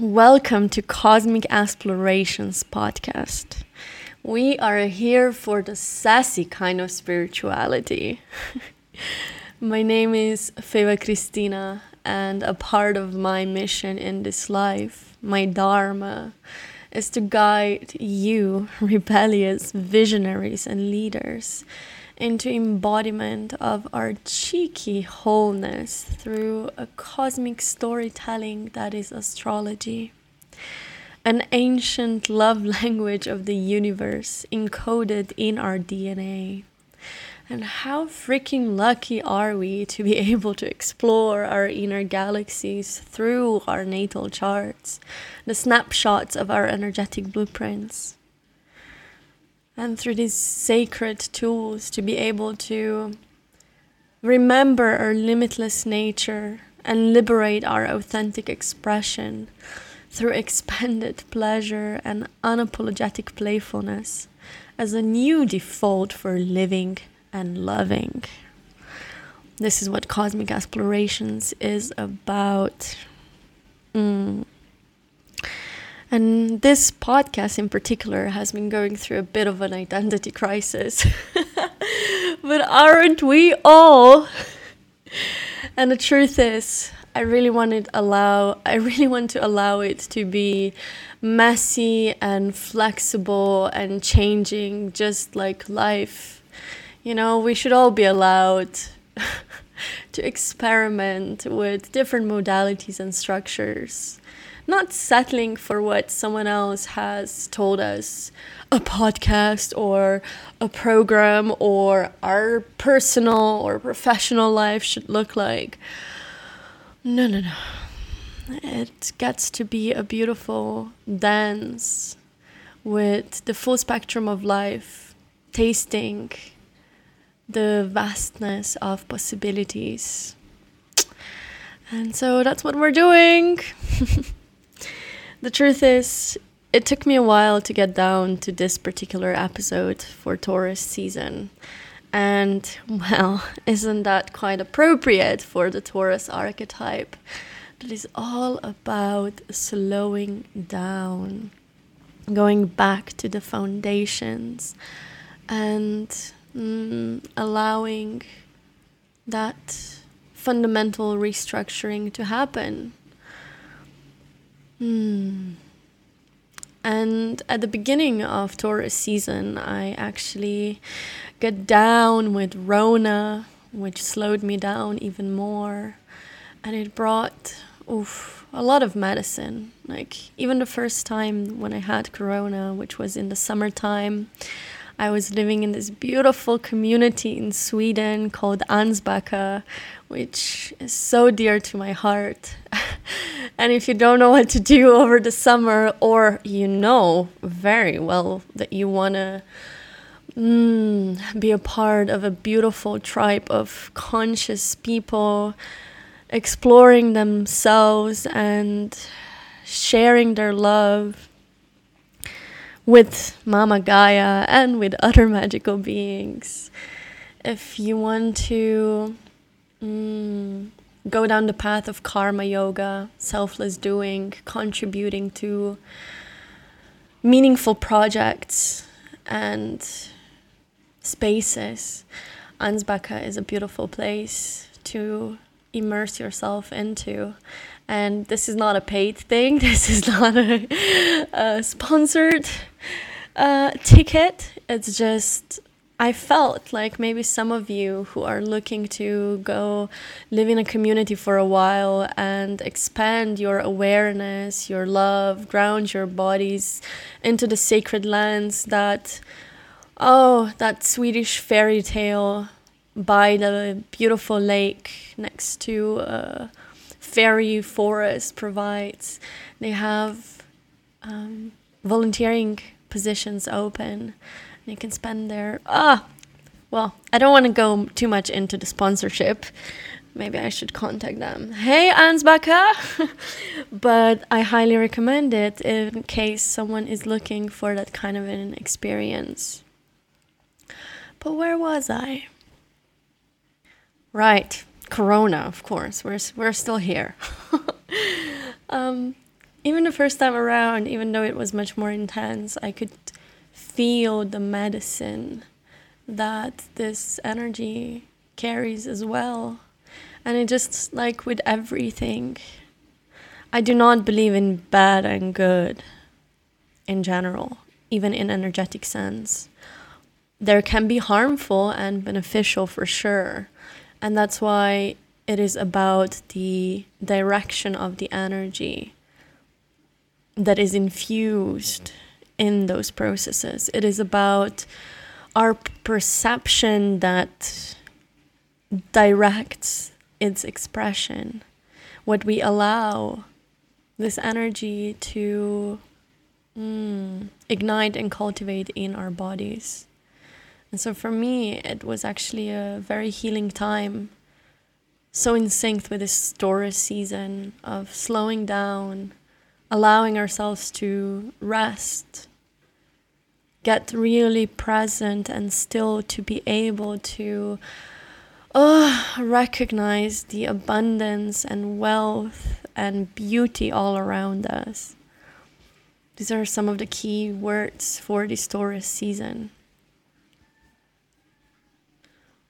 welcome to Cosmic Explorations podcast. We are here for the sassy kind of spirituality. my name is Feva Christina, and a part of my mission in this life, my dharma, is to guide you, rebellious visionaries and leaders, into embodiment of our cheeky wholeness through a cosmic storytelling that is astrology. An ancient love language of the universe encoded in our DNA. And how freaking lucky are we to be able to explore our inner galaxies through our natal charts, the snapshots of our energetic blueprints? And through these sacred tools to be able to remember our limitless nature and liberate our authentic expression through expanded pleasure and unapologetic playfulness as a new default for living and loving. This is what Cosmic Explorations is about. Mm. And this podcast in particular has been going through a bit of an identity crisis. but aren't we all? and the truth is, I really wanted allow I really want to allow it to be messy and flexible and changing just like life. You know, we should all be allowed to experiment with different modalities and structures not settling for what someone else has told us a podcast or a program or our personal or professional life should look like. No, no, no. It gets to be a beautiful dance with the full spectrum of life, tasting the vastness of possibilities. And so that's what we're doing. The truth is, it took me a while to get down to this particular episode for Taurus season. And, well, isn't that quite appropriate for the Taurus archetype? That is all about slowing down, going back to the foundations, and mm, allowing that fundamental restructuring to happen Hmm. And at the beginning of Taurus season, I actually got down with Rona, which slowed me down even more. And it brought oof, a lot of medicine. Like, even the first time when I had Corona, which was in the summertime, I was living in this beautiful community in Sweden called Ängsbacka, which is so dear to my heart. and if you don't know what to do over the summer, or you know very well that you want to mm, be a part of a beautiful tribe of conscious people exploring themselves and sharing their love with Mama Gaia and with other magical beings. If you want to Mm. Go down the path of karma yoga, selfless doing, contributing to meaningful projects and spaces. Ängsbacka is a beautiful place to immerse yourself into. And this is not a paid thing, this is not a, a sponsored uh, ticket. It's just I felt like maybe some of you who are looking to go live in a community for a while and expand your awareness, your love, ground your bodies into the sacred lands that, oh, that Swedish fairy tale by the beautiful lake next to a fairy forest provides. They have um, volunteering positions open you can spend there. Ah, well, I don't want to go too much into the sponsorship. Maybe I should contact them. Hey, Ängsbacka! but I highly recommend it in case someone is looking for that kind of an experience. But where was I? Right, Corona, of course. We're we're still here. um, even the first time around, even though it was much more intense, I could feel the medicine that this energy carries as well. And it just like with everything, I do not believe in bad and good in general, even in energetic sense. There can be harmful and beneficial for sure. And that's why it is about the direction of the energy that is infused in those processes. It is about our perception that directs its expression, what we allow this energy to mm, ignite and cultivate in our bodies. And so for me, it was actually a very healing time, so in sync with this Taurus season of slowing down, allowing ourselves to rest, get really present, and still to be able to oh, recognize the abundance and wealth and beauty all around us. These are some of the key words for this Taurus season.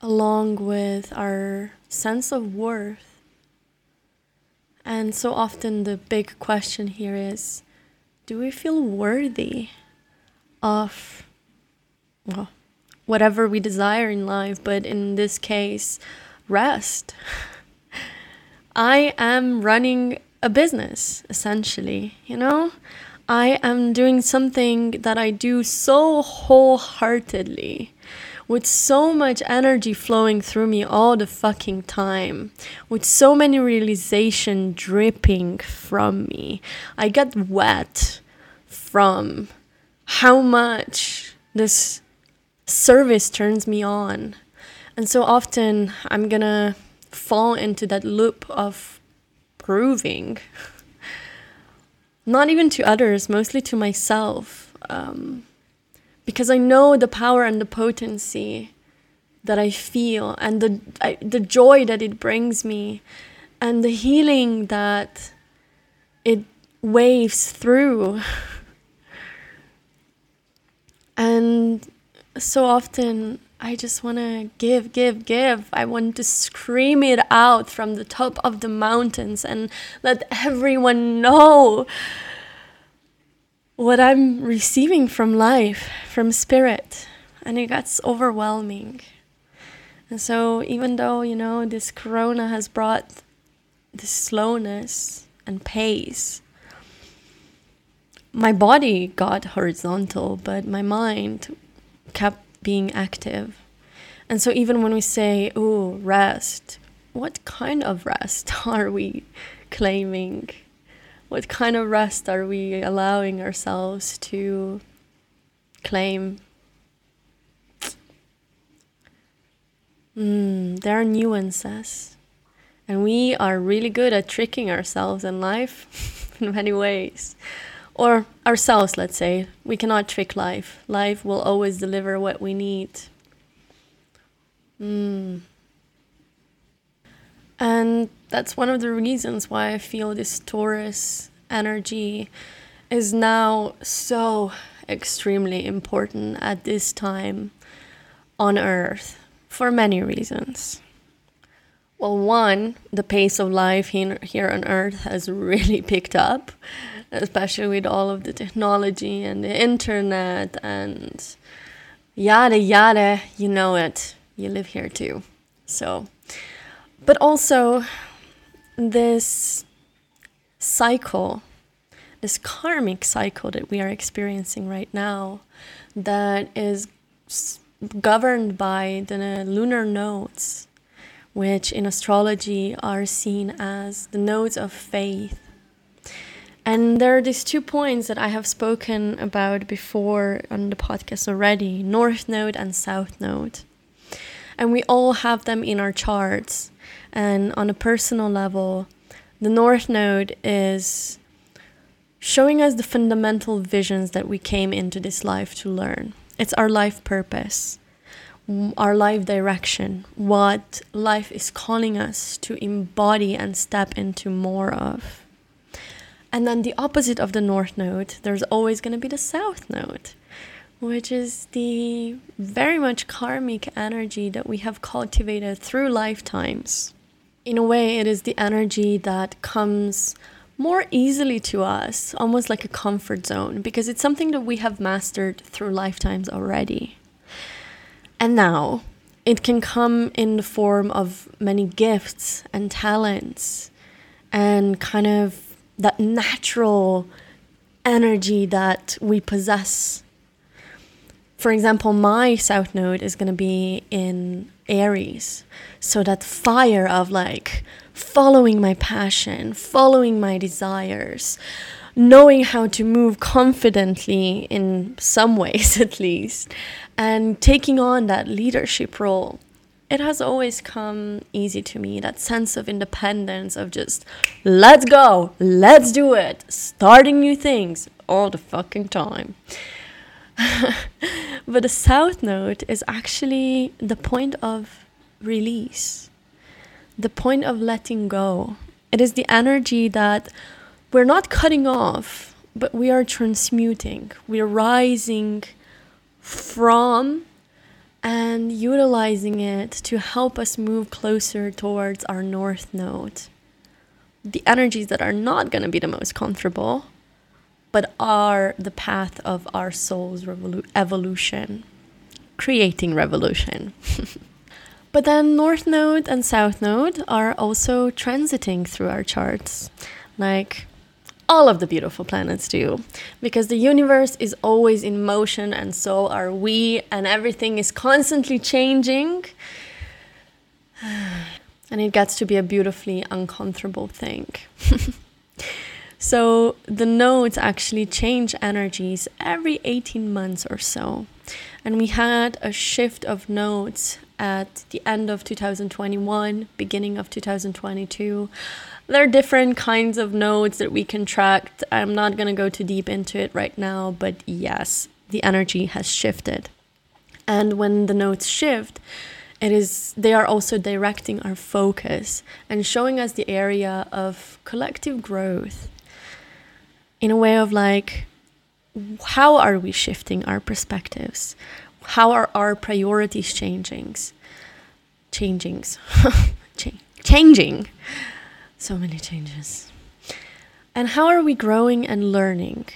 Along with our sense of worth. And so often the big question here is do we feel worthy of, well, whatever we desire in life, but in this case, rest. I am running a business, essentially, you know? I am doing something that I do so wholeheartedly, with so much energy flowing through me all the fucking time, with so many realization dripping from me. I get wet from how much this service turns me on. And so often I'm gonna fall into that loop of proving, not even to others, mostly to myself, um, because I know the power and the potency that I feel and the I, the joy that it brings me and the healing that it waves through. and so often I just want to give, give, give. I want to scream it out from the top of the mountains and let everyone know what I'm receiving from life, from spirit. And it gets overwhelming. And so, even though, you know, this corona has brought this slowness and pace, my body got horizontal, but my mind kept being active. And so even when we say, oh, rest, what kind of rest are we claiming? What kind of rest are we allowing ourselves to claim? Mm, there are nuances. And we are really good at tricking ourselves in life in many ways or ourselves, let's say. We cannot trick life. Life will always deliver what we need. Mm. And that's one of the reasons why I feel this Taurus energy is now so extremely important at this time on Earth for many reasons. Well, one, the pace of life here, on Earth has really picked up especially with all of the technology and the internet and yada yada. You know it. You live here too. So, but also this cycle, this karmic cycle that we are experiencing right now, that is governed by the lunar nodes, which in astrology are seen as the nodes of fate and there are these two points that I have spoken about before on the podcast already North Node and South Node. And we all have them in our charts. And on a personal level, the North Node is showing us the fundamental visions that we came into this life to learn. It's our life purpose, our life direction, what life is calling us to embody and step into more of. And then the opposite of the north node, there's always going to be the south node, which is the very much karmic energy that we have cultivated through lifetimes. In a way, it is the energy that comes more easily to us, almost like a comfort zone, because it's something that we have mastered through lifetimes already. And now it can come in the form of many gifts and talents and kind of that natural energy that we possess. For example, my south node is going to be in Aries. So that fire of like following my passion, following my desires, knowing how to move confidently in some ways at least, and taking on that leadership role it has always come easy to me. That sense of independence of just let's go. Let's do it. Starting new things all the fucking time but the south node is actually the point of release the point of letting go it is the energy that we're not cutting off but we are transmuting we're rising from and utilizing it to help us move closer towards our north node. The energies that are not going to be the most comfortable, but are the path of our soul's revolu- evolution, creating revolution. but then North Node and South Node are also transiting through our charts. Like all of the beautiful planets do. Because the universe is always in motion, and so are we, and everything is constantly changing. and it gets to be a beautifully uncomfortable thing. so the nodes actually change energies every 18 months or so. And we had a shift of nodes at the end of 2021, beginning of 2022 there are different kinds of nodes that we can track. I'm not going to go too deep into it right now, but yes, the energy has shifted. And when the nodes shift, it is they are also directing our focus and showing us the area of collective growth in a way of like how are we shifting our perspectives how are our priorities changing changings changing so many changes. And how are we growing and learning?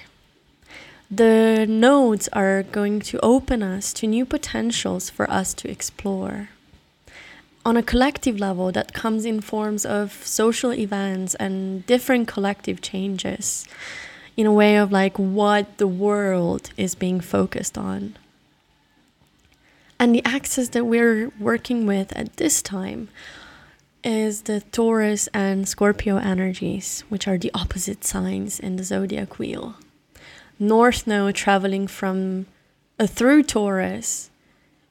The nodes are going to open us to new potentials for us to explore. On a collective level, that comes in forms of social events and different collective changes in a way of like what the world is being focused on. And the axis that we're working with at this time is the Taurus and Scorpio energies, which are the opposite signs in the zodiac wheel. North Node traveling from uh, through Taurus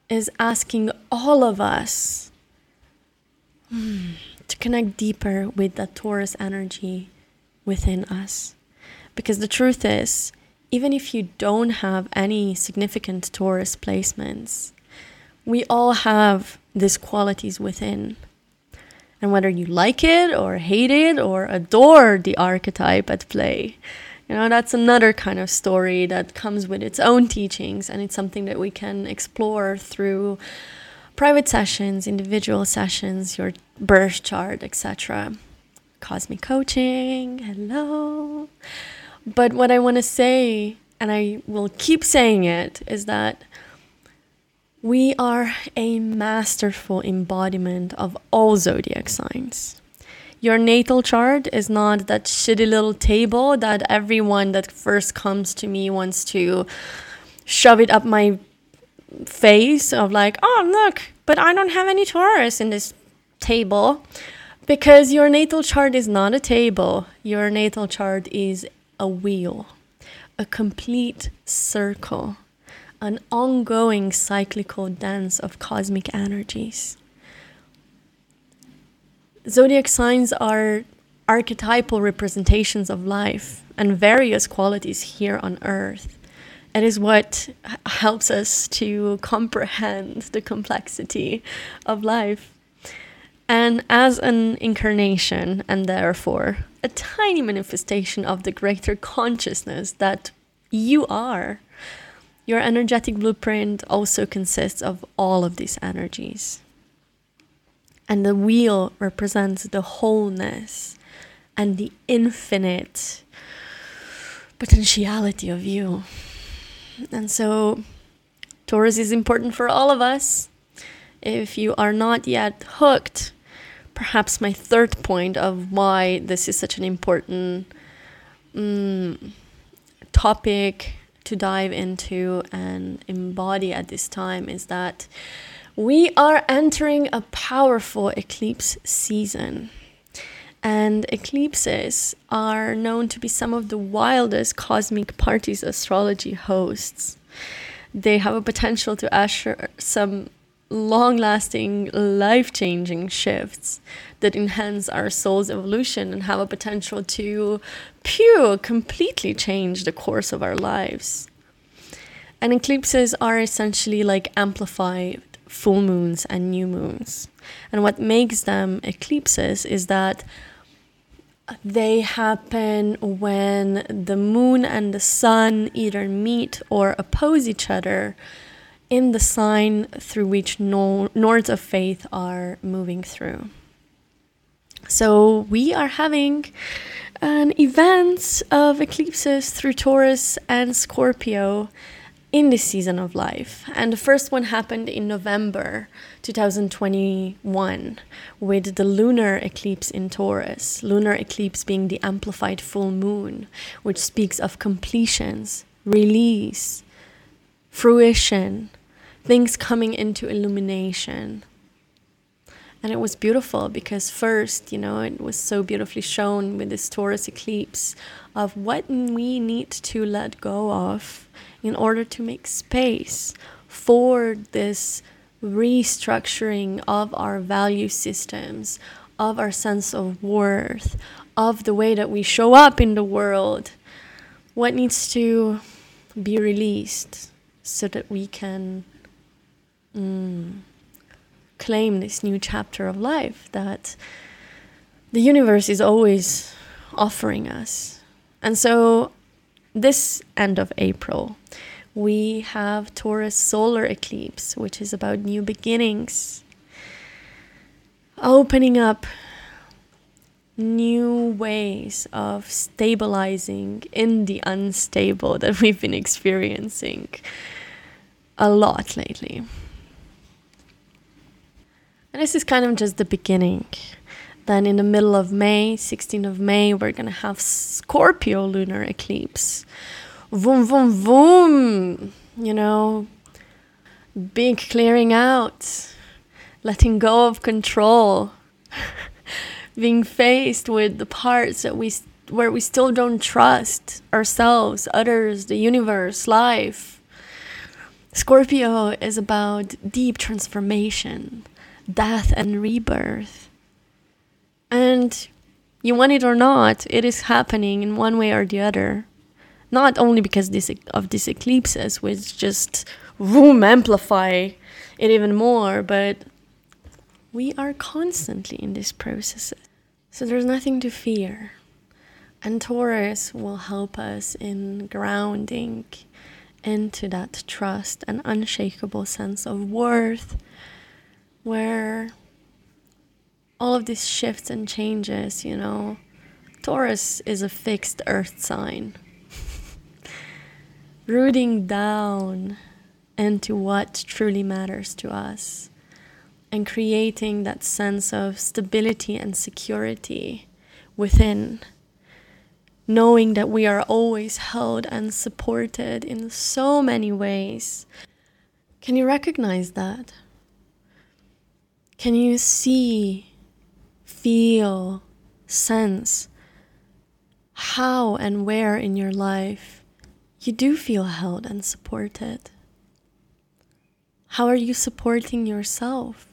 is asking all of us hmm, to connect deeper with that Taurus energy within us. Because the truth is, even if you don't have any significant Taurus placements, we all have these qualities within. And whether you like it or hate it or adore the archetype at play, you know, that's another kind of story that comes with its own teachings, and it's something that we can explore through private sessions, individual sessions, your birth chart, etc. Cosmic coaching, hello. But what I want to say, and I will keep saying it, is that we are a masterful embodiment of all zodiac signs. Your natal chart is not that shitty little table that everyone that first comes to me wants to shove it up my face of like, oh, look, but I don't have any Taurus in this table. Because your natal chart is not a table, your natal chart is a wheel, a complete circle an ongoing cyclical dance of cosmic energies. Zodiac signs are archetypal representations of life and various qualities here on earth. It is what helps us to comprehend the complexity of life. And as an incarnation, and therefore a tiny manifestation of the greater consciousness that you are, your energetic blueprint also consists of all of these energies. And the wheel represents the wholeness and the infinite potentiality of you. And so, Taurus is important for all of us. If you are not yet hooked, perhaps my third point of why this is such an important um, topic to dive into and embody at this time is that we are entering a powerful eclipse season. And eclipses are known to be some of the wildest cosmic parties astrology hosts. They have a potential to usher some long lasting, life changing shifts that enhance our soul's evolution and have a potential to, pure, completely change the course of our lives. And eclipses are essentially like amplified full moons and new moons. And what makes them eclipses is that they happen when the moon and the sun either meet or oppose each other in the sign through which no- Nords of Fate are moving through. So we are having an event of eclipses through Taurus and Scorpio in this season of life. And the first one happened in November 2021 with the lunar eclipse in Taurus. Lunar eclipse being the amplified full moon, which speaks of completions, release, fruition, things coming into illumination. And it was beautiful because, first, you know, it was so beautifully shown with this Taurus eclipse of what we need to let go of in order to make space for this restructuring of our value systems, of our sense of worth, of the way that we show up in the world. What needs to be released so that we can mm, claim this new chapter of life that the universe is always offering us. And so, this end of April, we have Taurus solar eclipse, which is about new beginnings, opening up new ways of stabilizing in the unstable that we've been experiencing a lot lately. And this is kind of just the beginning. Then in the middle of May, 16th of May, we're going to have Scorpio lunar eclipse. Boom, boom, boom. You know, big clearing out, letting go of control, being faced with the parts that we where we still don't trust ourselves, others, the universe, life. Scorpio is about deep transformation death and rebirth. And you want it or not, it is happening in one way or the other. Not only because this, of these eclipses, which just boom amplify it even more, but we are constantly in this process. So there's nothing to fear. And Taurus will help us in grounding into that trust and unshakable sense of worth where all of these shifts and changes, you know, Taurus is a fixed earth sign. Rooting down into what truly matters to us and creating that sense of stability and security within, knowing that we are always held and supported in so many ways. Can you recognize that? Can you see, feel, sense how and where in your life you do feel held and supported? How are you supporting yourself?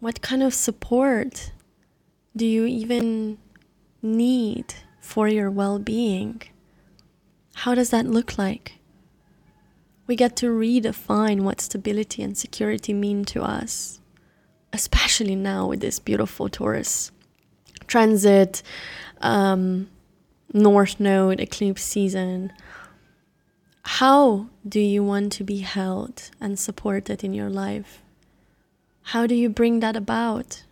What kind of support do you even need for your well being? How does that look like? We get to redefine what stability and security mean to us. especially now with this beautiful Taurus transit, um, North Node, eclipse season. How do you want to be held and supported in your life? How do you bring that about?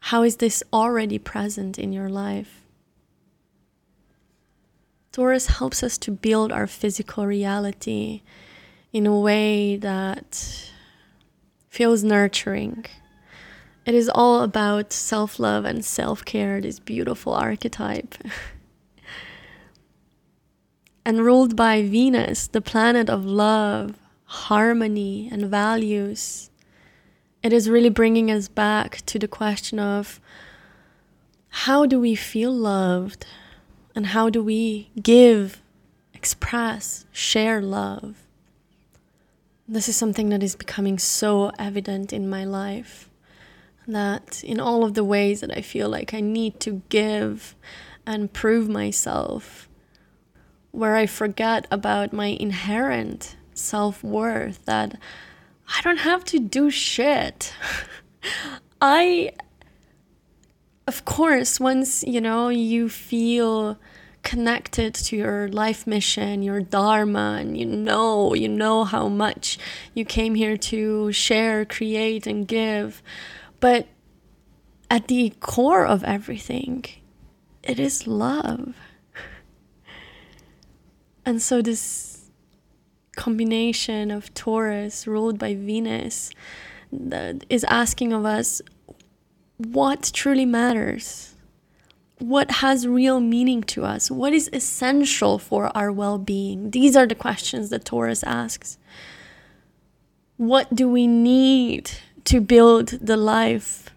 How is this already present in your life? Taurus helps us to build our physical reality in a way that feels nurturing. It is all about self love and self care, this beautiful archetype. and ruled by Venus, the planet of love, harmony, and values, it is really bringing us back to the question of how do we feel loved? And how do we give, express, share love? This is something that is becoming so evident in my life. That in all of the ways that I feel like I need to give and prove myself, where I forget about my inherent self worth, that I don't have to do shit. I of course, once you know you feel connected to your life mission, your dharma, and you know, you know how much you came here to share, create, and give. But at the core of everything, it is love. And so, this combination of Taurus ruled by Venus that is asking of us what truly matters, what has real meaning to us, what is essential for our well being. These are the questions that Taurus asks. What do we need to build the life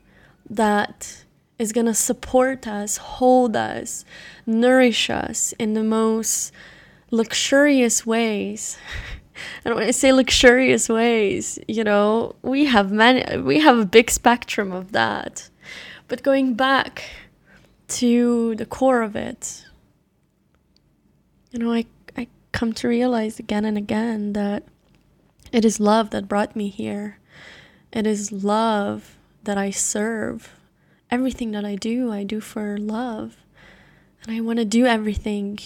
that is going to support us, hold us, nourish us in the most luxurious ways? and when I say luxurious ways, you know, we have many, we have a big spectrum of that. But going back to the core of it, you know, I, I come to realize again and again that it is love that brought me here. It is love that I serve. Everything that I do, I do for love. And I want to do everything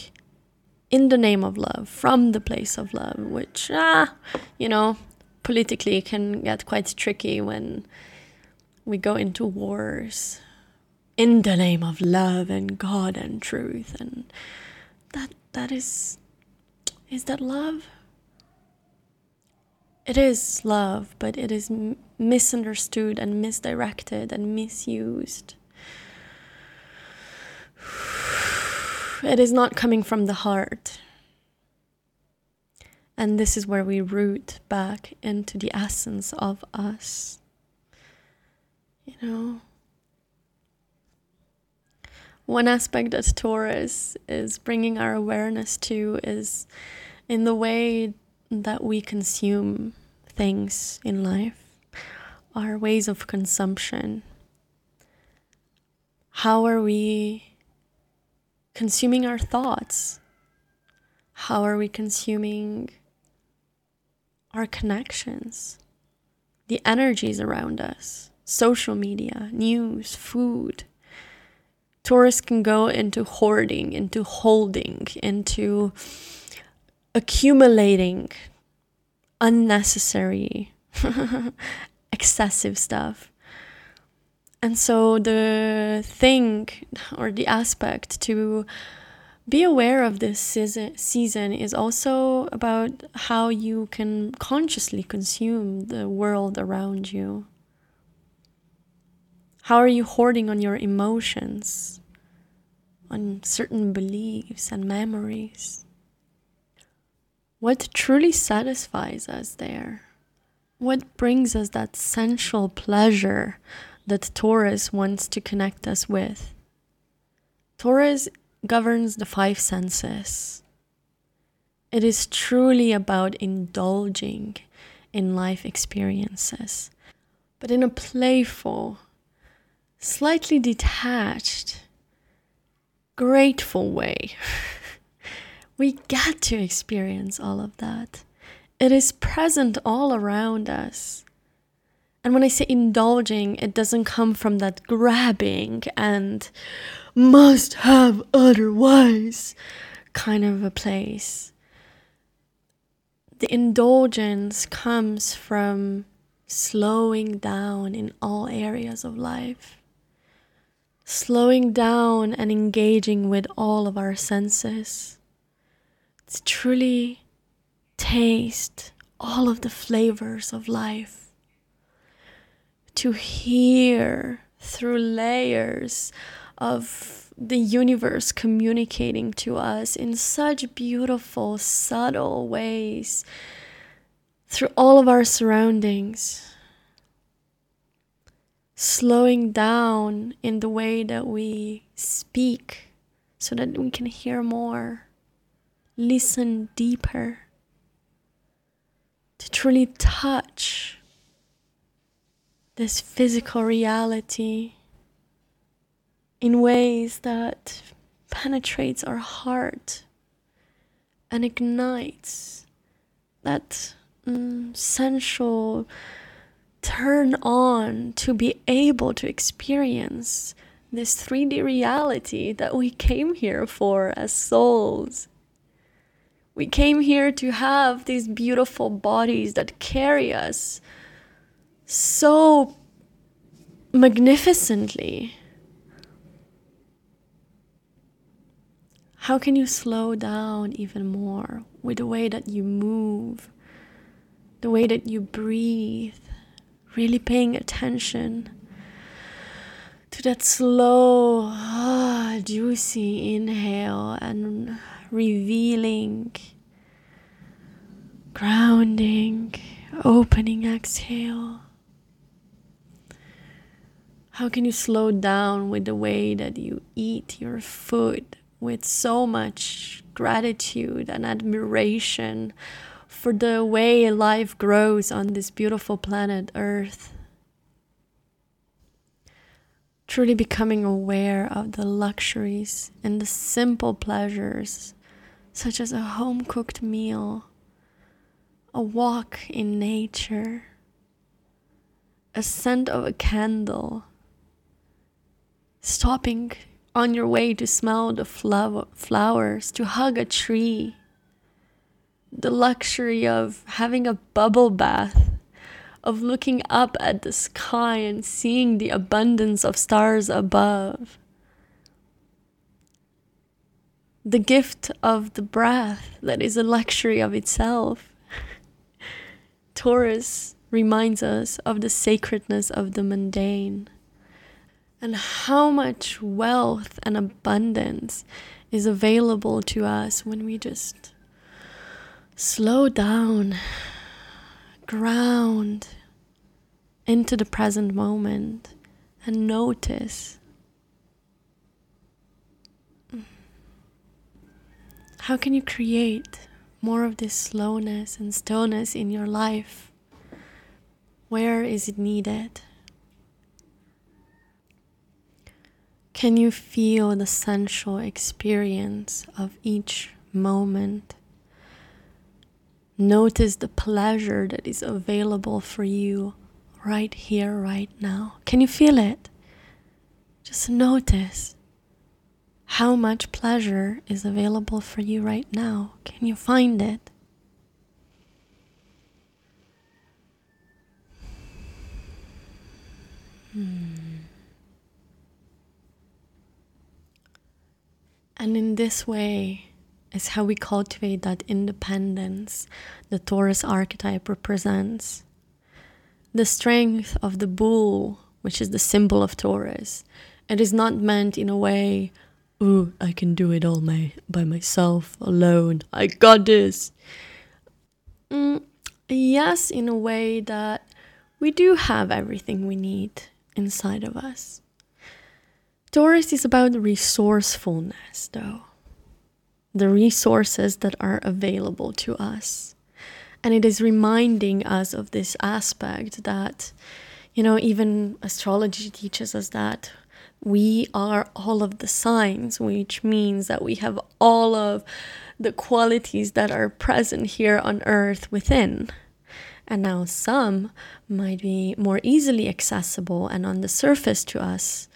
in the name of love, from the place of love, which, ah, you know, politically can get quite tricky when we go into wars in the name of love and God and truth. And that that is is that love? It is love, but it is misunderstood and misdirected and misused. It is not coming from the heart. And this is where we root back into the essence of us. You know? One aspect that Taurus is bringing our awareness to is in the way that we consume things in life, our ways of consumption. How are we consuming our thoughts? How are we consuming our connections, the energies around us, social media, news, food? Taurus can go into hoarding, into holding, into accumulating unnecessary, excessive stuff. And so the thing or the aspect to be aware of this season, is also about how you can consciously consume the world around you. How are you hoarding on your emotions, on certain beliefs and memories? What truly satisfies us there? What brings us that sensual pleasure that Taurus wants to connect us with. Taurus governs the five senses. It is truly about indulging in life experiences, but in a playful, slightly detached, grateful way. we get to experience all of that. It is present all around us. And when I say indulging, it doesn't come from that grabbing and must have otherwise kind of a place. The indulgence comes from slowing down in all areas of life, slowing down and engaging with all of our senses. It's truly taste all of the flavors of life, to hear through layers of the universe communicating to us in such beautiful, subtle ways through all of our surroundings. Slowing down in the way that we speak so that we can hear more, listen deeper, to truly touch this physical reality in ways that penetrates our heart and ignites that mm, sensual turn on to be able to experience this 3D reality that we came here for as souls. We came here to have these beautiful bodies that carry us so magnificently How can you slow down even more with the way that you move, the way that you breathe, really paying attention to that slow, ah, juicy inhale and revealing, grounding, opening exhale? How can you slow down with the way that you eat your food? with so much gratitude and admiration for the way life grows on this beautiful planet Earth. Truly becoming aware of the luxuries and the simple pleasures, such as a home cooked meal, a walk in nature, a scent of a candle, stopping on your way to smell the flower, flowers, to hug a tree, the luxury of having a bubble bath, of looking up at the sky and seeing the abundance of stars above, the gift of the breath that is a luxury of itself. Taurus reminds us of the sacredness of the mundane and how much wealth and abundance is available to us when we just slow down, ground into the present moment, and notice. How can you create more of this slowness and stillness in your life? Where is it needed? Can you feel the sensual experience of each moment? Notice the pleasure that is available for you right here, right now. Can you feel it? Just notice how much pleasure is available for you right now. Can you find it? Hmm. And in this way is how we cultivate that independence the Taurus archetype represents. The strength of the bull, which is the symbol of Taurus, it is not meant in a way, oh, I can do it all my, by myself, alone, I got this. Mm, yes, in a way that we do have everything we need inside of us. Taurus is about resourcefulness, though. The resources that are available to us. And it is reminding us of this aspect that, you know, even astrology teaches us that we are all of the signs, which means that we have all of the qualities that are present here on earth within. And now some might be more easily accessible and on the surface to us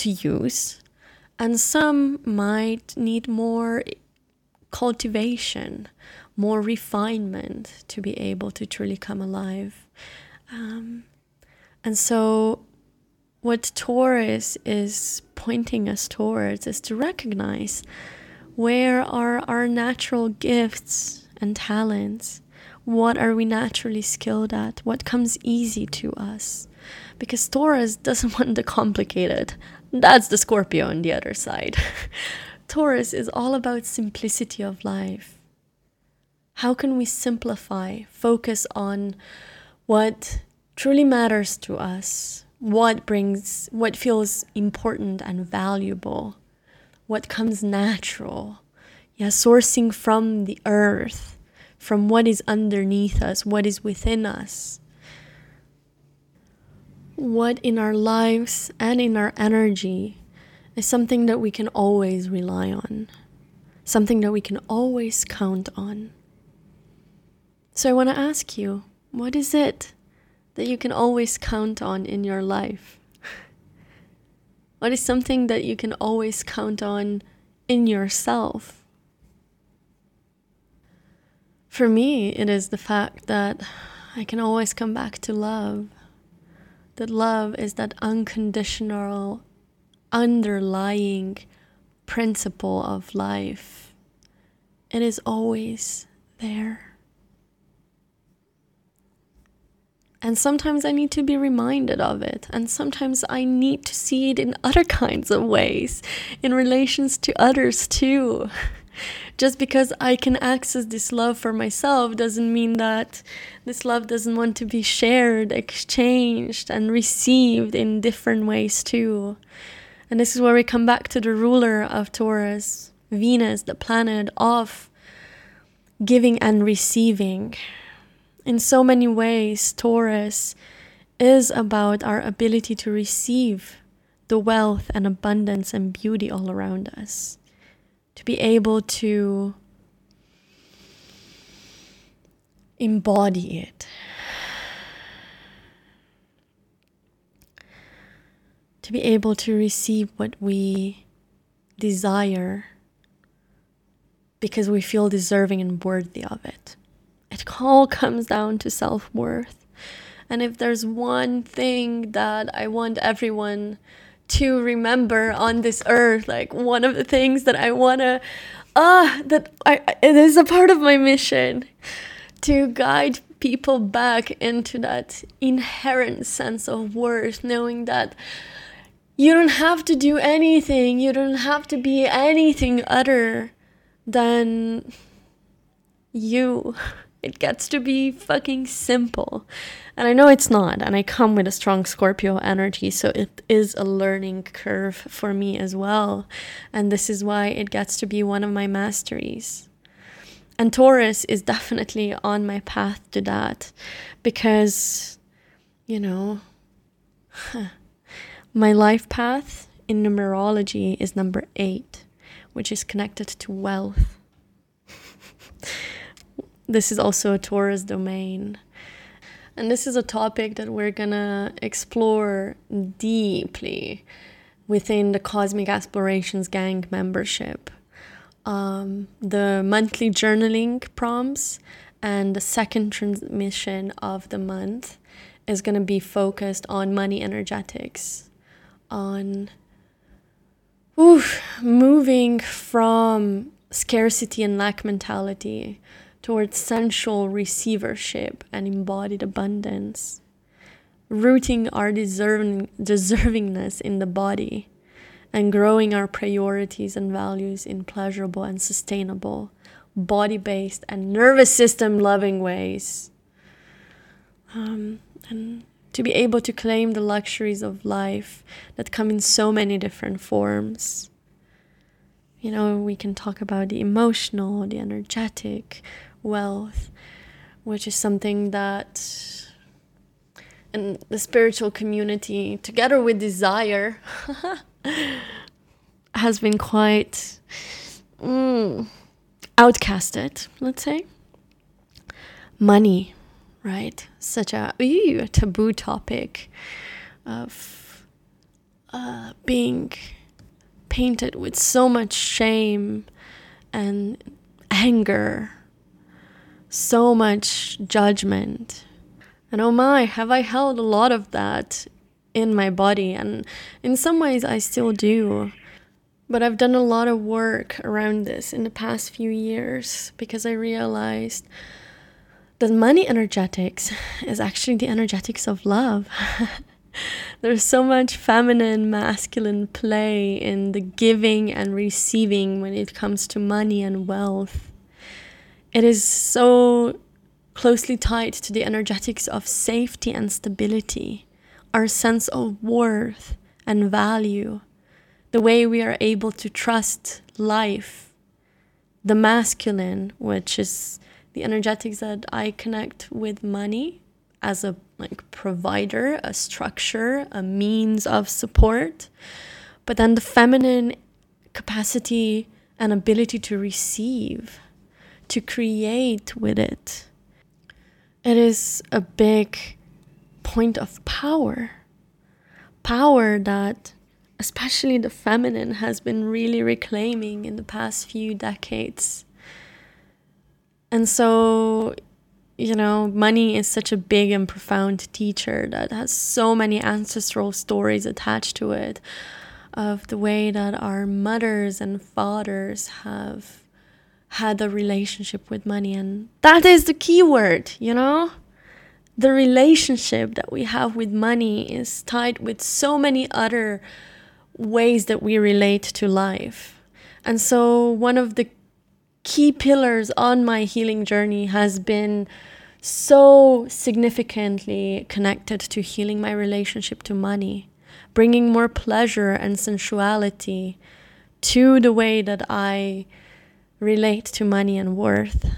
to use, and some might need more cultivation, more refinement to be able to truly come alive. Um, and so, what Taurus is pointing us towards is to recognize where are our natural gifts and talents? What are we naturally skilled at? What comes easy to us? Because Taurus doesn't want the complicated. That's the Scorpio on the other side. Taurus is all about simplicity of life. How can we simplify, focus on what truly matters to us, what brings, what feels important and valuable, what comes natural? Yeah, sourcing from the earth, from what is underneath us, what is within us. What in our lives and in our energy is something that we can always rely on, something that we can always count on. So I want to ask you what is it that you can always count on in your life? What is something that you can always count on in yourself? For me, it is the fact that I can always come back to love. That love is that unconditional, underlying principle of life. It is always there. And sometimes I need to be reminded of it. And sometimes I need to see it in other kinds of ways, in relations to others too. Just because I can access this love for myself doesn't mean that this love doesn't want to be shared, exchanged, and received in different ways too. And this is where we come back to the ruler of Taurus, Venus, the planet of giving and receiving in so many ways, Taurus is about our ability to receive the wealth and abundance and beauty all around us, to be able to embody it. To be able to receive what we desire because we feel deserving and worthy of it it all comes down to self worth. And if there's one thing that I want everyone to remember on this earth, like one of the things that I want to, ah, uh, that I, it is a part of my mission to guide people back into that inherent sense of worth, knowing that you don't have to do anything, you don't have to be anything other than you. It gets to be fucking simple. And I know it's not, and I come with a strong Scorpio energy, so it is a learning curve for me as well. And this is why it gets to be one of my masteries. And Taurus is definitely on my path to that because, you know, my life path in numerology is number eight, which is connected to wealth. This is also a Taurus domain. And this is a topic that we're gonna explore deeply within the Cosmic Aspirations Gang membership. Um, the monthly journaling prompts and the second transmission of the month is to be focused on money energetics, on oof, moving from scarcity and lack mentality towards sensual receivership and embodied abundance, rooting our deserving, deservingness in the body, and growing our priorities and values in pleasurable and sustainable, body based and nervous system loving ways. Um, and to be able to claim the luxuries of life that come in so many different forms. You know, we can talk about the emotional, the energetic, wealth, which is something that in the spiritual community, together with desire, has been quite mm, outcasted, let's say. Money, right? Such a ew, taboo topic of uh, being painted with so much shame and anger, so much judgment. And oh my, have I held a lot of that in my body? And in some ways, I still do. But I've done a lot of work around this in the past few years because I realized that money energetics is actually the energetics of love. There's so much feminine, masculine play in the giving and receiving when it comes to money and wealth. It is so closely tied to the energetics of safety and stability, our sense of worth and value, the way we are able to trust life, the masculine, which is the energetics that I connect with money as a like provider, a structure, a means of support. But then the feminine capacity and ability to receive, to create with it. It is a big point of power. Power that especially the feminine has been really reclaiming in the past few decades. And so you know, money is such a big and profound teacher that has so many ancestral stories attached to it of the way that our mothers and fathers have had a relationship with money. And that is the key word, you know? The relationship that we have with money is tied with so many other ways that we relate to life. And so, one of the key pillars on my healing journey has been so significantly connected to healing my relationship to money, bringing more pleasure and sensuality to the way that I relate to money and worth.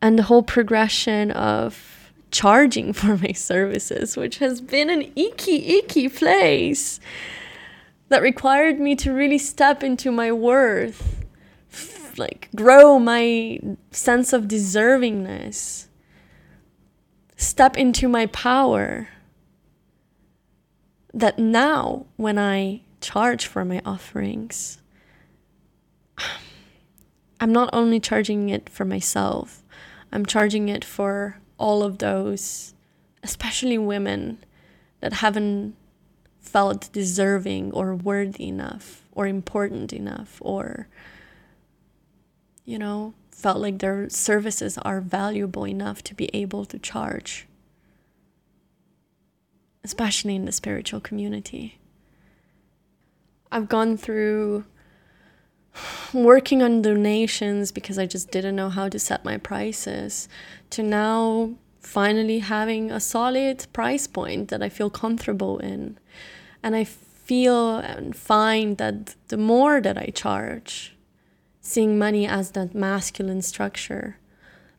And the whole progression of charging for my services, which has been an icky, icky place that required me to really step into my worth like grow my sense of deservingness step into my power that now when i charge for my offerings i'm not only charging it for myself i'm charging it for all of those especially women that haven't felt deserving or worthy enough or important enough or you know, felt like their services are valuable enough to be able to charge, especially in the spiritual community. I've gone through working on donations because I just didn't know how to set my prices to now finally having a solid price point that I feel comfortable in. And I feel and find that the more that I charge, seeing money as that masculine structure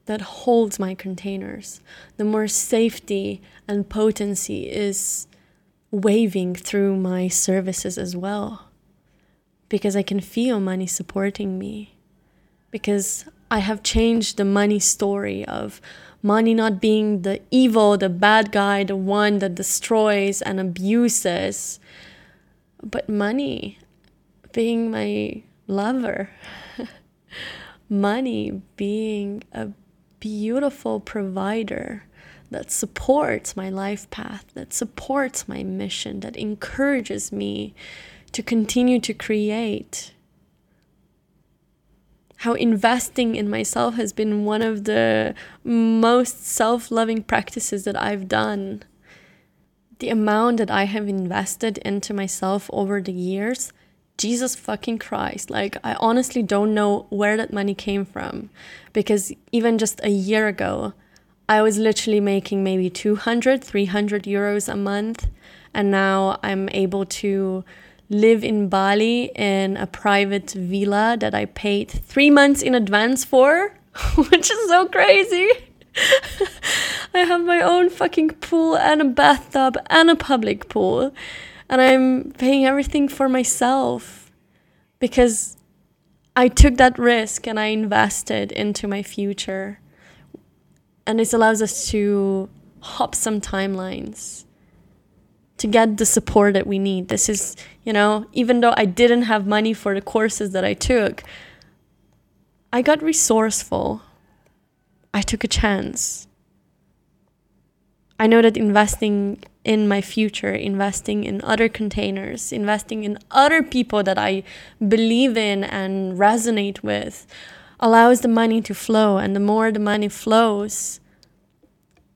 that holds my containers, the more safety and potency is waving through my services as well. Because I can feel money supporting me. Because I have changed the money story of money not being the evil, the bad guy, the one that destroys and abuses, but money being my lover money being a beautiful provider that supports my life path, that supports my mission, that encourages me to continue to create. How investing in myself has been one of the most self loving practices that I've done. The amount that I have invested into myself over the years Jesus fucking Christ. Like, I honestly don't know where that money came from. Because even just a year ago, I was literally making maybe 200, 300 euros a month. And now I'm able to live in Bali in a private villa that I paid three months in advance for, which is so crazy. I have my own fucking pool and a bathtub and a public pool and I'm paying everything for myself because I took that risk and I invested into my future. And this allows us to hop some timelines to get the support that we need. This is, you know, even though I didn't have money for the courses that I took, I got resourceful. I took a chance. I know that investing in my future, investing in other containers, investing in other people that I believe in and resonate with allows the money to flow. And the more the money flows,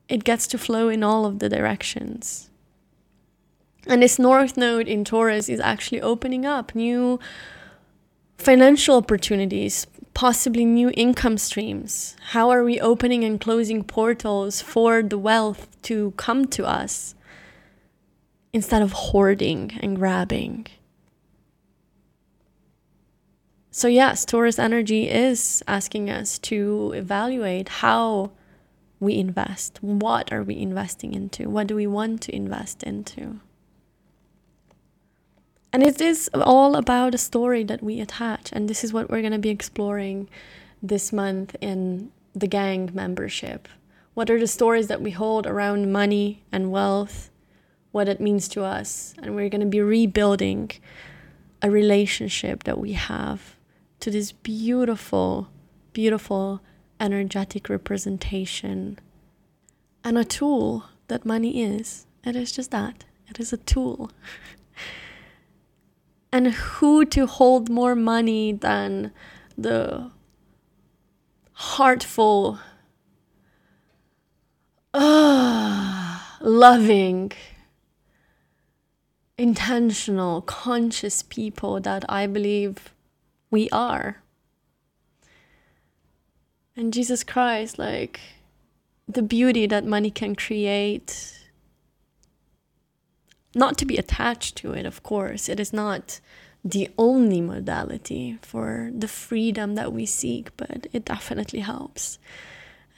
it gets to flow in all of the directions. And this North Node in Taurus is actually opening up new financial opportunities, possibly new income streams. How are we opening and closing portals for the wealth to come to us instead of hoarding and grabbing? So, yes, Taurus energy is asking us to evaluate how we invest. What are we investing into? What do we want to invest into? And it is all about a story that we attach. And this is what we're going to be exploring this month in the gang membership. What are the stories that we hold around money and wealth, what it means to us? And we're going to be rebuilding a relationship that we have to this beautiful, beautiful energetic representation and a tool that money is. It is just that. It is a tool. and who to hold more money than the heartful, uh, loving, intentional, conscious people that I believe we are. And Jesus Christ, like the beauty that money can create not to be attached to it, of course. It is not the only modality for the freedom that we seek, but it definitely helps.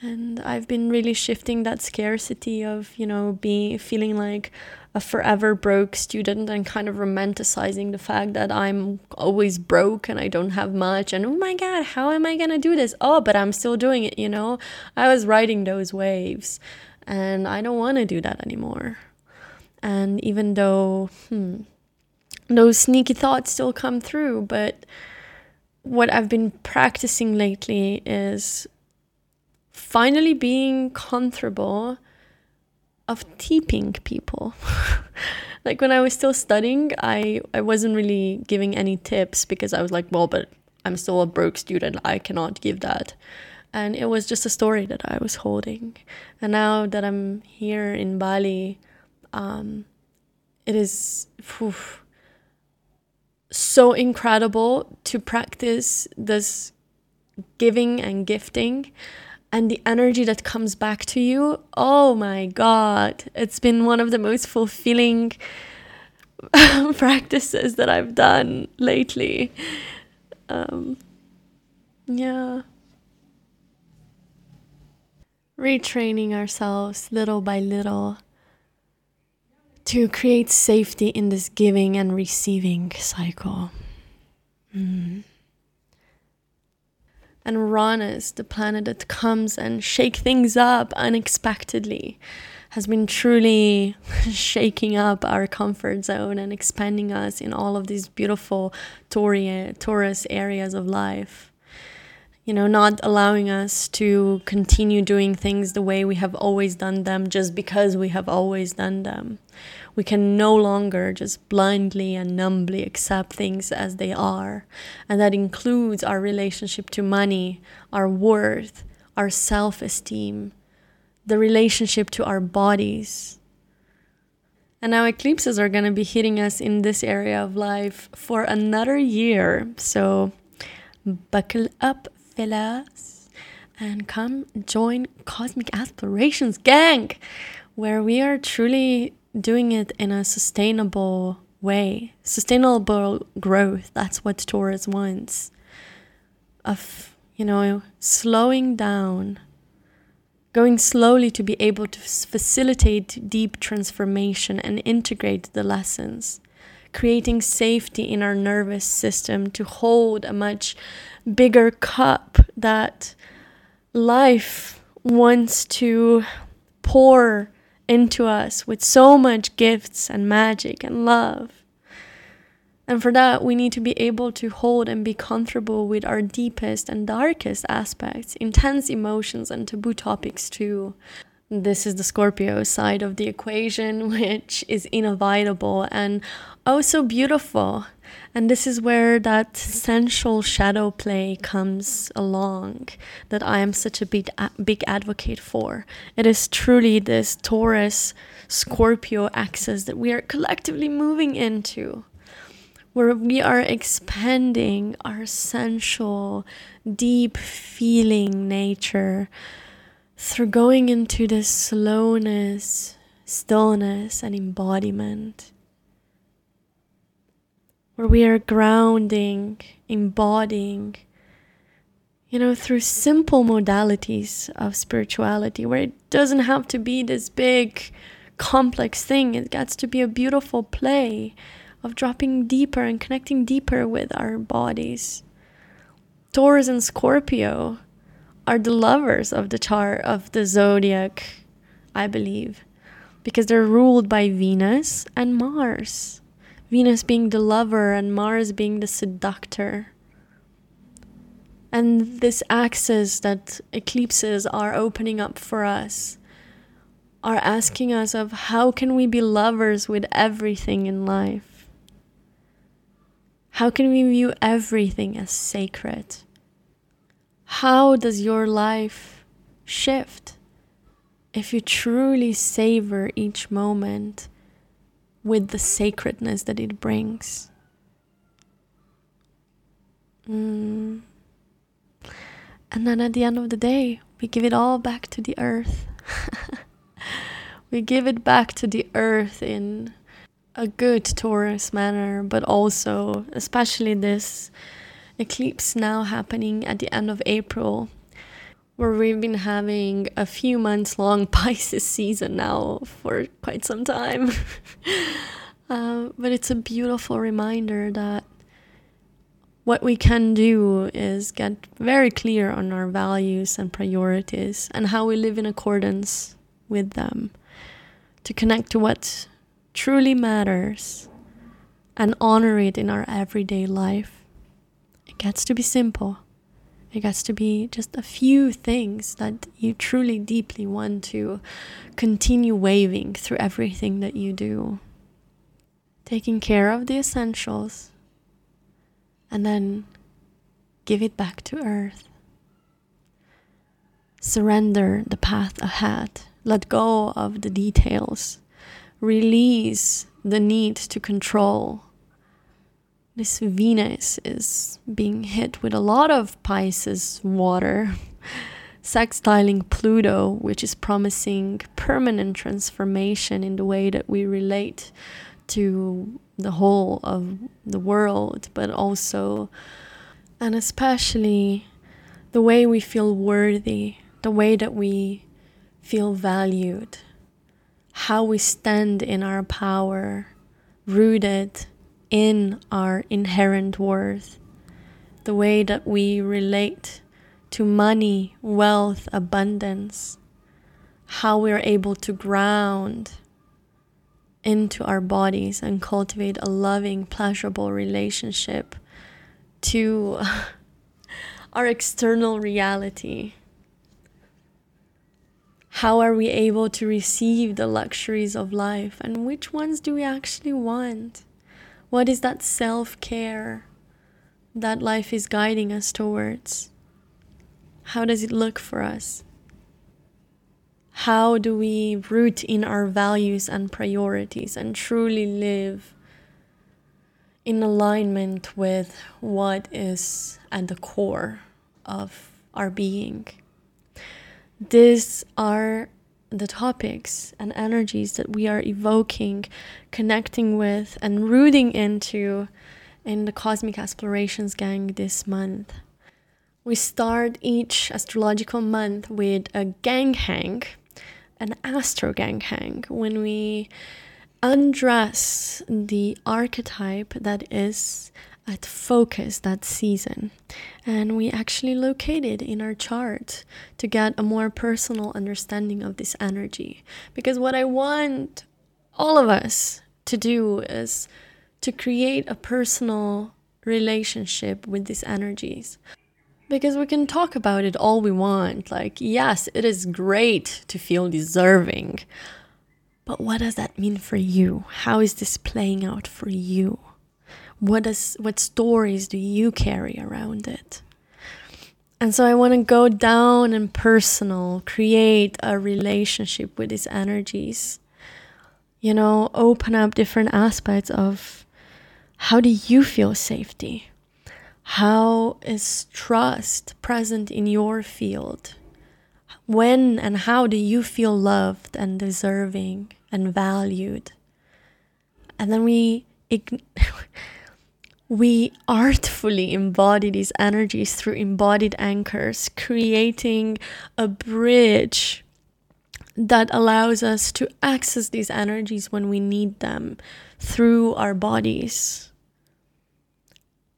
And I've been really shifting that scarcity of, you know, being feeling like a forever broke student and kind of romanticizing the fact that I'm always broke and I don't have much and oh my god, how am I going to do this? Oh, but I'm still doing it, you know? I was riding those waves and I don't want to do that anymore. And even though hmm, those sneaky thoughts still come through, but what I've been practicing lately is finally being comfortable of tipping people. like when I was still studying, I, I wasn't really giving any tips because I was like, well, but I'm still a broke student. I cannot give that. And it was just a story that I was holding. And now that I'm here in Bali, um, it is whew, so incredible to practice this giving and gifting and the energy that comes back to you. Oh my God, it's been one of the most fulfilling practices that I've done lately. Um, yeah. Retraining ourselves little by little to create safety in this giving and receiving cycle. Mm. And Uranus, the planet that comes and shake things up unexpectedly, has been truly shaking up our comfort zone and expanding us in all of these beautiful Taurus areas of life you know, not allowing us to continue doing things the way we have always done them just because we have always done them. We can no longer just blindly and numbly accept things as they are. And that includes our relationship to money, our worth, our self esteem, the relationship to our bodies. And now eclipses are going to be hitting us in this area of life for another year. So buckle up, fellas, and come join Cosmic Aspirations Gang, where we are truly doing it in a sustainable way. Sustainable growth, that's what Taurus wants. Of, you know, slowing down, going slowly to be able to facilitate deep transformation and integrate the lessons creating safety in our nervous system to hold a much bigger cup that life wants to pour into us with so much gifts and magic and love. And for that, we need to be able to hold and be comfortable with our deepest and darkest aspects, intense emotions, and taboo topics too. This is the Scorpio side of the equation, which is inevitable and oh also beautiful. And this is where that sensual shadow play comes along that I am such a big, big advocate for. It is truly this Taurus Scorpio axis that we are collectively moving into where we are expanding our sensual, deep feeling nature through going into this slowness, stillness, and embodiment. Where we are grounding, embodying, you know, through simple modalities of spirituality, where it doesn't have to be this big, complex thing. It gets to be a beautiful play of dropping deeper and connecting deeper with our bodies. Taurus and Scorpio are the lovers of the chart of the zodiac, I believe, because they're ruled by Venus and Mars. Venus being the lover and Mars being the seductor. And this axis that eclipses are opening up for us are asking us of how can we be lovers with everything in life? How can we view everything as sacred? How does your life shift if you truly savor each moment with the sacredness that it brings? Mm. And then at the end of the day, we give it all back to the earth. we give it back to the earth in a good Taurus manner, but also, especially this eclipse now happening at the end of April, where we've been having a few months long Pisces season now for quite some time. uh, but it's a beautiful reminder that what we can do is get very clear on our values and priorities and how we live in accordance with them to connect to what truly matters and honor it in our everyday life. It gets to be simple. It gets to be just a few things that you truly deeply want to continue waving through everything that you do. Taking care of the essentials and then give it back to earth. Surrender the path ahead. Let go of the details release the need to control. This Venus is being hit with a lot of Pisces water, sextiling Pluto, which is promising permanent transformation in the way that we relate to the whole of the world, but also and especially the way we feel worthy, the way that we feel valued how we stand in our power, rooted in our inherent worth, the way that we relate to money, wealth, abundance, how we're able to ground into our bodies and cultivate a loving, pleasurable relationship to our external reality how are we able to receive the luxuries of life? And which ones do we actually want? What is that self care that life is guiding us towards? How does it look for us? How do we root in our values and priorities and truly live in alignment with what is at the core of our being? these are the topics and energies that we are evoking, connecting with, and rooting into in the Cosmic Explorations Gang this month. We start each astrological month with a gang hang, an astro gang hang, when we undress the archetype that is at focus that season. And we actually located in our chart to get a more personal understanding of this energy. Because what I want all of us to do is to create a personal relationship with these energies. Because we can talk about it all we want. Like, yes, it is great to feel deserving. But what does that mean for you? How is this playing out for you? What does what stories do you carry around it? And so I want to go down and personal, create a relationship with these energies. You know, open up different aspects of how do you feel safety? How is trust present in your field? When and how do you feel loved and deserving and valued? And then we we artfully embody these energies through embodied anchors, creating a bridge that allows us to access these energies when we need them through our bodies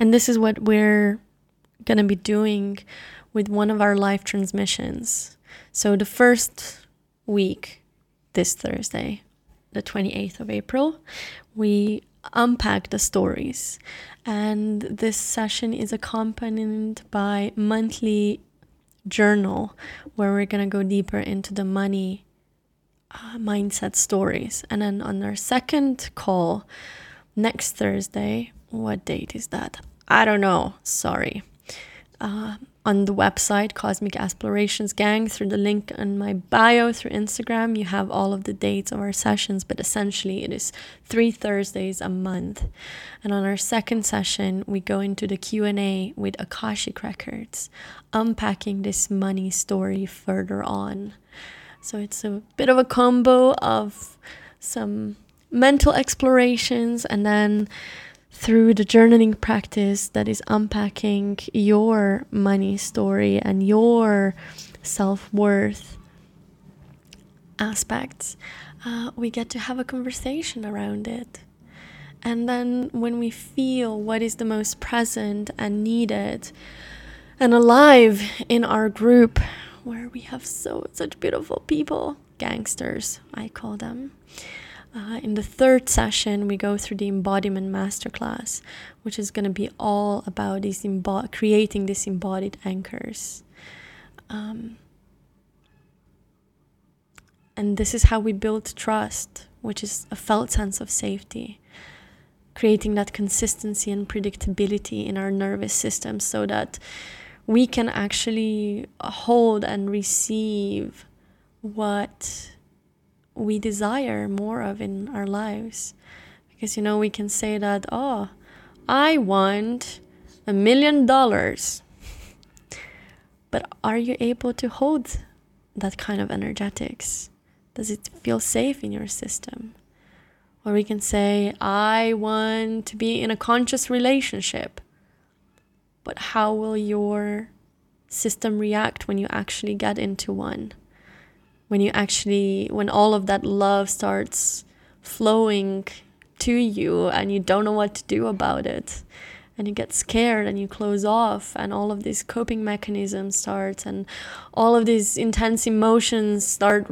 and this is what we're going to be doing with one of our live transmissions. So, the first week, this Thursday, the 28th of April, we unpack the stories. And this session is accompanied by monthly journal where we're going to go deeper into the money uh, mindset stories. And then on our second call next Thursday, what date is that? I don't know. Sorry. Uh, on the website Cosmic Explorations Gang through the link in my bio through Instagram. You have all of the dates of our sessions but essentially it is 3 Thursdays a month. And on our second session we go into the Q&A with Akashic Records unpacking this money story further on. So it's a bit of a combo of some mental explorations and then through the journaling practice that is unpacking your money story and your self worth aspects, uh, we get to have a conversation around it. And then when we feel what is the most present and needed and alive in our group, where we have so such beautiful people, gangsters, I call them. Uh, in the third session, we go through the embodiment masterclass, which is going to be all about these creating these embodied anchors. Um, and this is how we build trust, which is a felt sense of safety, creating that consistency and predictability in our nervous system so that we can actually hold and receive what we desire more of in our lives. Because, you know, we can say that, oh, I want a million dollars. But are you able to hold that kind of energetics? Does it feel safe in your system? Or we can say, I want to be in a conscious relationship. But how will your system react when you actually get into one? When you actually when all of that love starts flowing to you and you don't know what to do about it and you get scared and you close off and all of these coping mechanisms start and all of these intense emotions start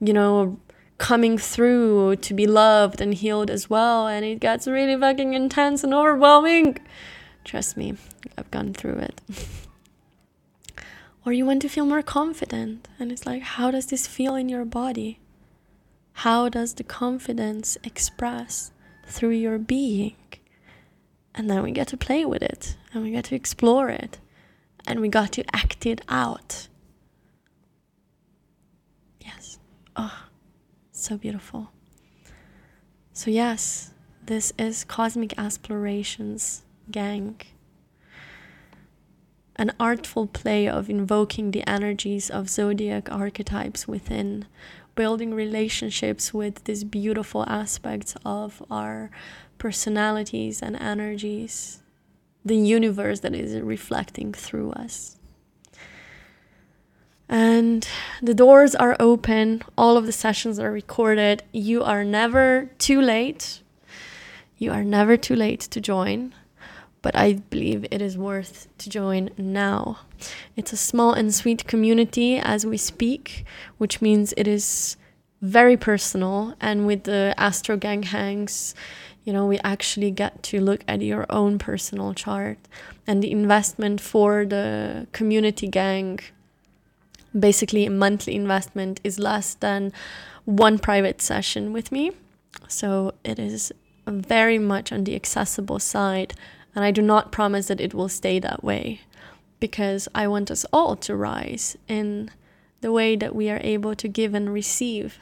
you know coming through to be loved and healed as well and it gets really fucking intense and overwhelming. Trust me i've gone through it Or you want to feel more confident. And it's like, how does this feel in your body? How does the confidence express through your being? And then we get to play with it and we get to explore it and we got to act it out. Yes. Oh, so beautiful. So, yes, this is Cosmic Explorations Gang an artful play of invoking the energies of zodiac archetypes within, building relationships with these beautiful aspects of our personalities and energies, the universe that is reflecting through us. And the doors are open, all of the sessions are recorded. You are never too late. You are never too late to join. But I believe it is worth to join now. It's a small and sweet community as we speak, which means it is very personal. And with the Astro Gang Hangs, you know, we actually get to look at your own personal chart. And the investment for the community gang, basically a monthly investment, is less than one private session with me. So it is very much on the accessible side and I do not promise that it will stay that way because I want us all to rise in the way that we are able to give and receive.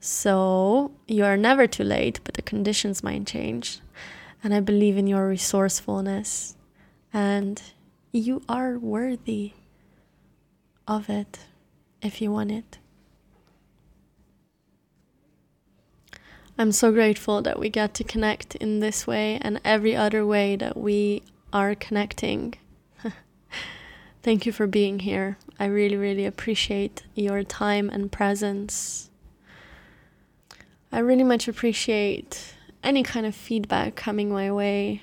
So you are never too late, but the conditions might change. And I believe in your resourcefulness. And you are worthy of it if you want it. I'm so grateful that we get to connect in this way and every other way that we are connecting. Thank you for being here. I really, really appreciate your time and presence. I really much appreciate any kind of feedback coming my way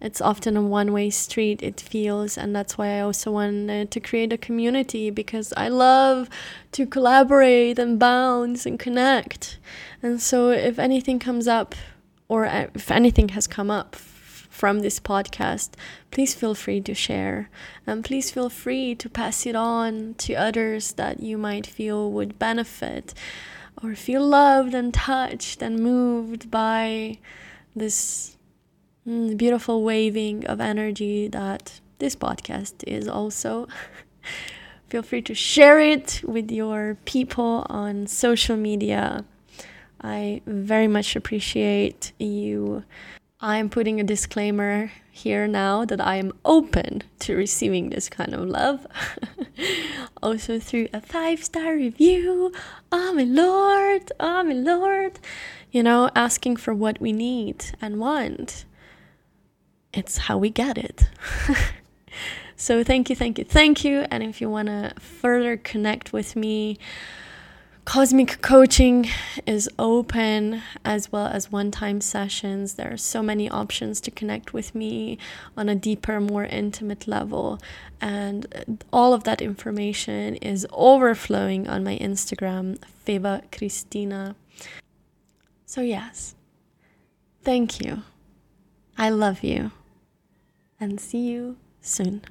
it's often a one way street, it feels. And that's why I also wanted to create a community because I love to collaborate and bounce and connect. And so if anything comes up, or if anything has come up from this podcast, please feel free to share. And please feel free to pass it on to others that you might feel would benefit or feel loved and touched and moved by this Mm, beautiful waving of energy that this podcast is also. Feel free to share it with your people on social media. I very much appreciate you. I'm putting a disclaimer here now that I am open to receiving this kind of love. also through a five star review. Oh my lord, oh my lord. You know, asking for what we need and want it's how we get it. so thank you, thank you, thank you. And if you want to further connect with me, Cosmic coaching is open as well as one time sessions. There are so many options to connect with me on a deeper, more intimate level. And all of that information is overflowing on my Instagram, Feba Cristina. So, yes, thank you. I love you and see you soon.